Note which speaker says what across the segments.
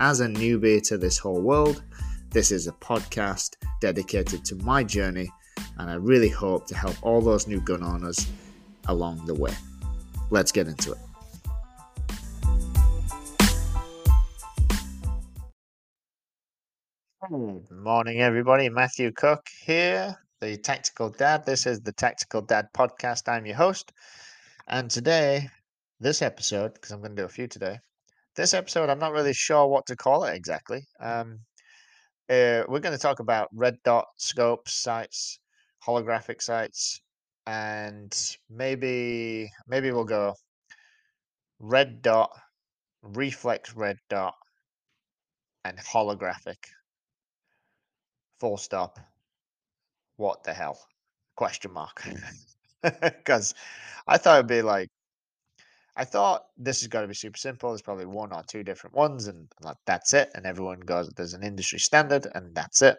Speaker 1: as a newbie to this whole world, this is a podcast dedicated to my journey, and I really hope to help all those new gun owners along the way. Let's get into it. Good morning, everybody. Matthew Cook here, the Tactical Dad. This is the Tactical Dad podcast. I'm your host. And today, this episode, because I'm going to do a few today, this episode, I'm not really sure what to call it exactly. Um, uh, we're going to talk about red dot scopes, sights, holographic sights, and maybe maybe we'll go red dot, reflex red dot, and holographic. Full stop. What the hell? Question mark. Because I thought it'd be like I thought this is going to be super simple. There's probably one or two different ones, and like, that's it. And everyone goes, there's an industry standard, and that's it.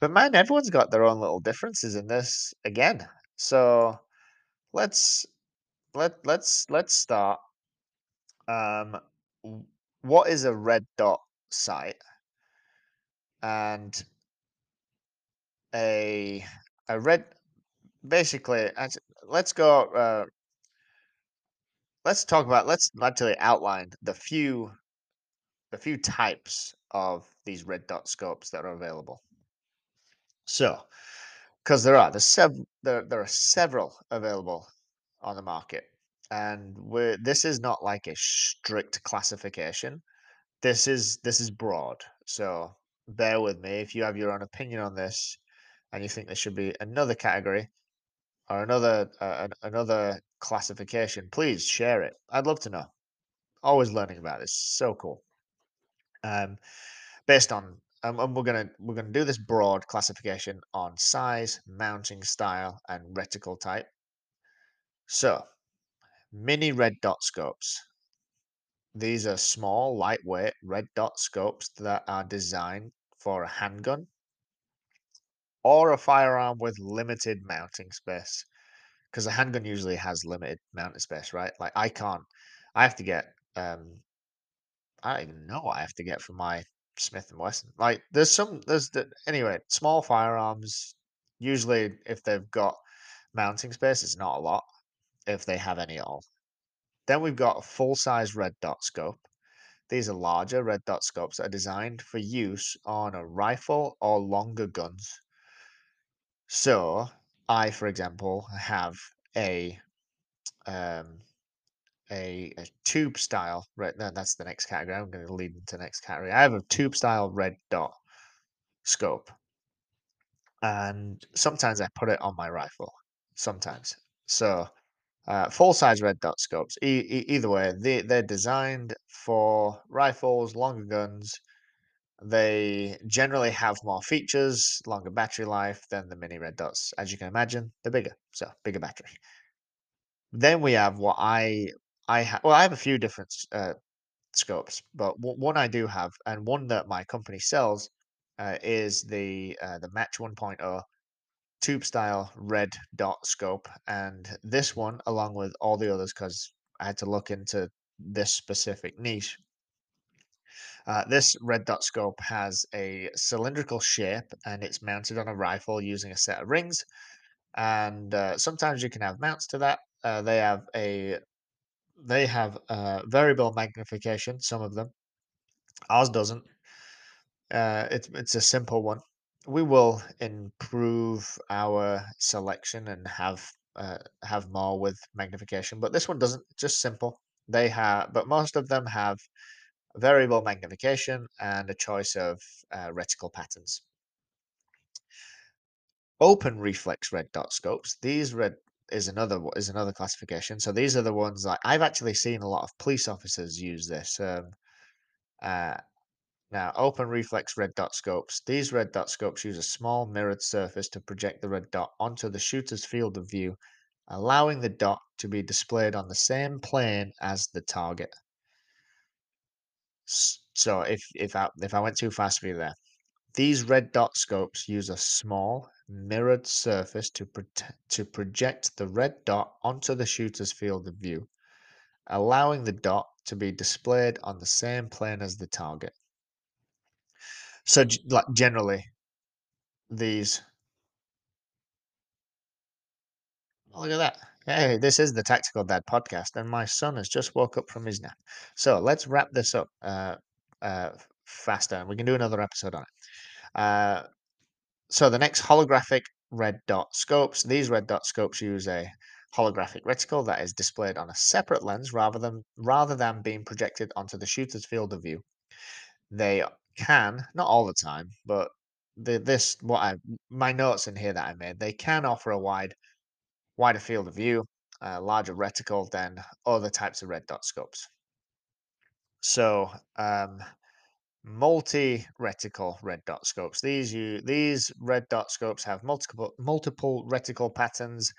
Speaker 1: But man, everyone's got their own little differences in this again. So let's let let's let's start. Um, what is a red dot sight? And a a red basically let's go uh, let's talk about let's actually outline the few the few types of these red dot scopes that are available. So, because there are there's sev- there, there are several available on the market, and we're, this is not like a strict classification. This is this is broad. So bear with me if you have your own opinion on this, and you think there should be another category or another uh, another classification, please share it. I'd love to know. Always learning about this. So cool. Um, based on um, and we're gonna we're gonna do this broad classification on size, mounting style, and reticle type. So, mini red dot scopes. These are small, lightweight red dot scopes that are designed for a handgun or a firearm with limited mounting space because a handgun usually has limited mounting space, right? Like I can't, I have to get, um, I don't even know what I have to get from my Smith and Wesson. Like there's some, there's the, anyway, small firearms usually if they've got mounting space, it's not a lot if they have any at all. Then we've got a full size red dot scope. These are larger red dot scopes that are designed for use on a rifle or longer guns. So I, for example, have a um, a, a tube style red. No, that's the next category. I'm going to lead into the next category. I have a tube style red dot scope, and sometimes I put it on my rifle. Sometimes, so uh, full size red dot scopes. E- e- either way, they they're designed for rifles, longer guns, they generally have more features, longer battery life than the mini red dots. As you can imagine, they're bigger, so bigger battery. Then we have what I I ha- well, I have a few different uh, scopes, but w- one I do have, and one that my company sells, uh, is the uh, the Match 1.0 tube style red dot scope, and this one, along with all the others, because I had to look into this specific niche, uh, this red dot scope has a cylindrical shape and it's mounted on a rifle using a set of rings. And uh, sometimes you can have mounts to that. Uh, they have a they have variable magnification. Some of them, ours doesn't. Uh, it's it's a simple one. We will improve our selection and have uh, have more with magnification, but this one doesn't. Just simple. They have, but most of them have variable magnification, and a choice of uh, reticle patterns. Open reflex red dot scopes. These red is another is another classification. So these are the ones that I've actually seen a lot of police officers use this. Um, uh, Now, open reflex red dot scopes. These red dot scopes use a small mirrored surface to project the red dot onto the shooter's field of view, allowing the dot to be displayed on the same plane as the target. So if if I if I went too fast for you there, these red dot scopes use a small mirrored surface to to project the red dot onto the shooter's field of view, allowing the dot to be displayed on the same plane as the target. So like generally, these. Look at that. Hey, this is the Tactical Dad podcast, and my son has just woke up from his nap. So let's wrap this up uh, uh, faster, and we can do another episode on it. Uh, so the next holographic red dot scopes. These red dot scopes use a holographic reticle that is displayed on a separate lens rather than rather than being projected onto the shooter's field of view. They can, not all the time, but the, this what I my notes in here that I made, they can offer a wide wider field of view, a larger reticle than other types of red dot scopes. So um, multi-reticle red dot scopes. These you these red dot scopes have multiple multiple reticle patterns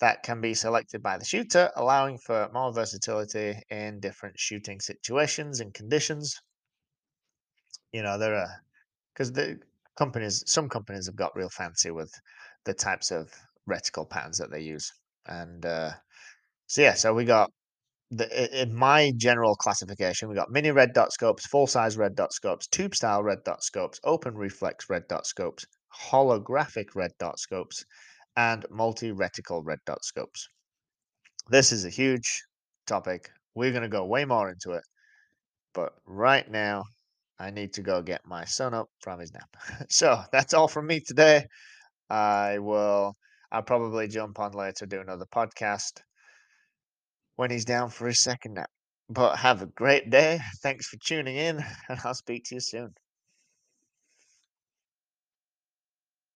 Speaker 1: that can be selected by the shooter, allowing for more versatility in different shooting situations and conditions. You know, there are because the companies, some companies have got real fancy with the types of reticle patterns that they use. And uh, so yeah, so we got the in my general classification, we got mini red dot scopes, full size red dot scopes, tube style red dot scopes, open reflex red dot scopes, holographic red dot scopes, and multi reticle red dot scopes. This is a huge topic. We're going to go way more into it. But right now, I need to go get my son up from his nap. so that's all from me today. I will, I'll probably jump on later, do another podcast when he's down for his second nap. But have a great day. Thanks for tuning in, and I'll speak to you soon.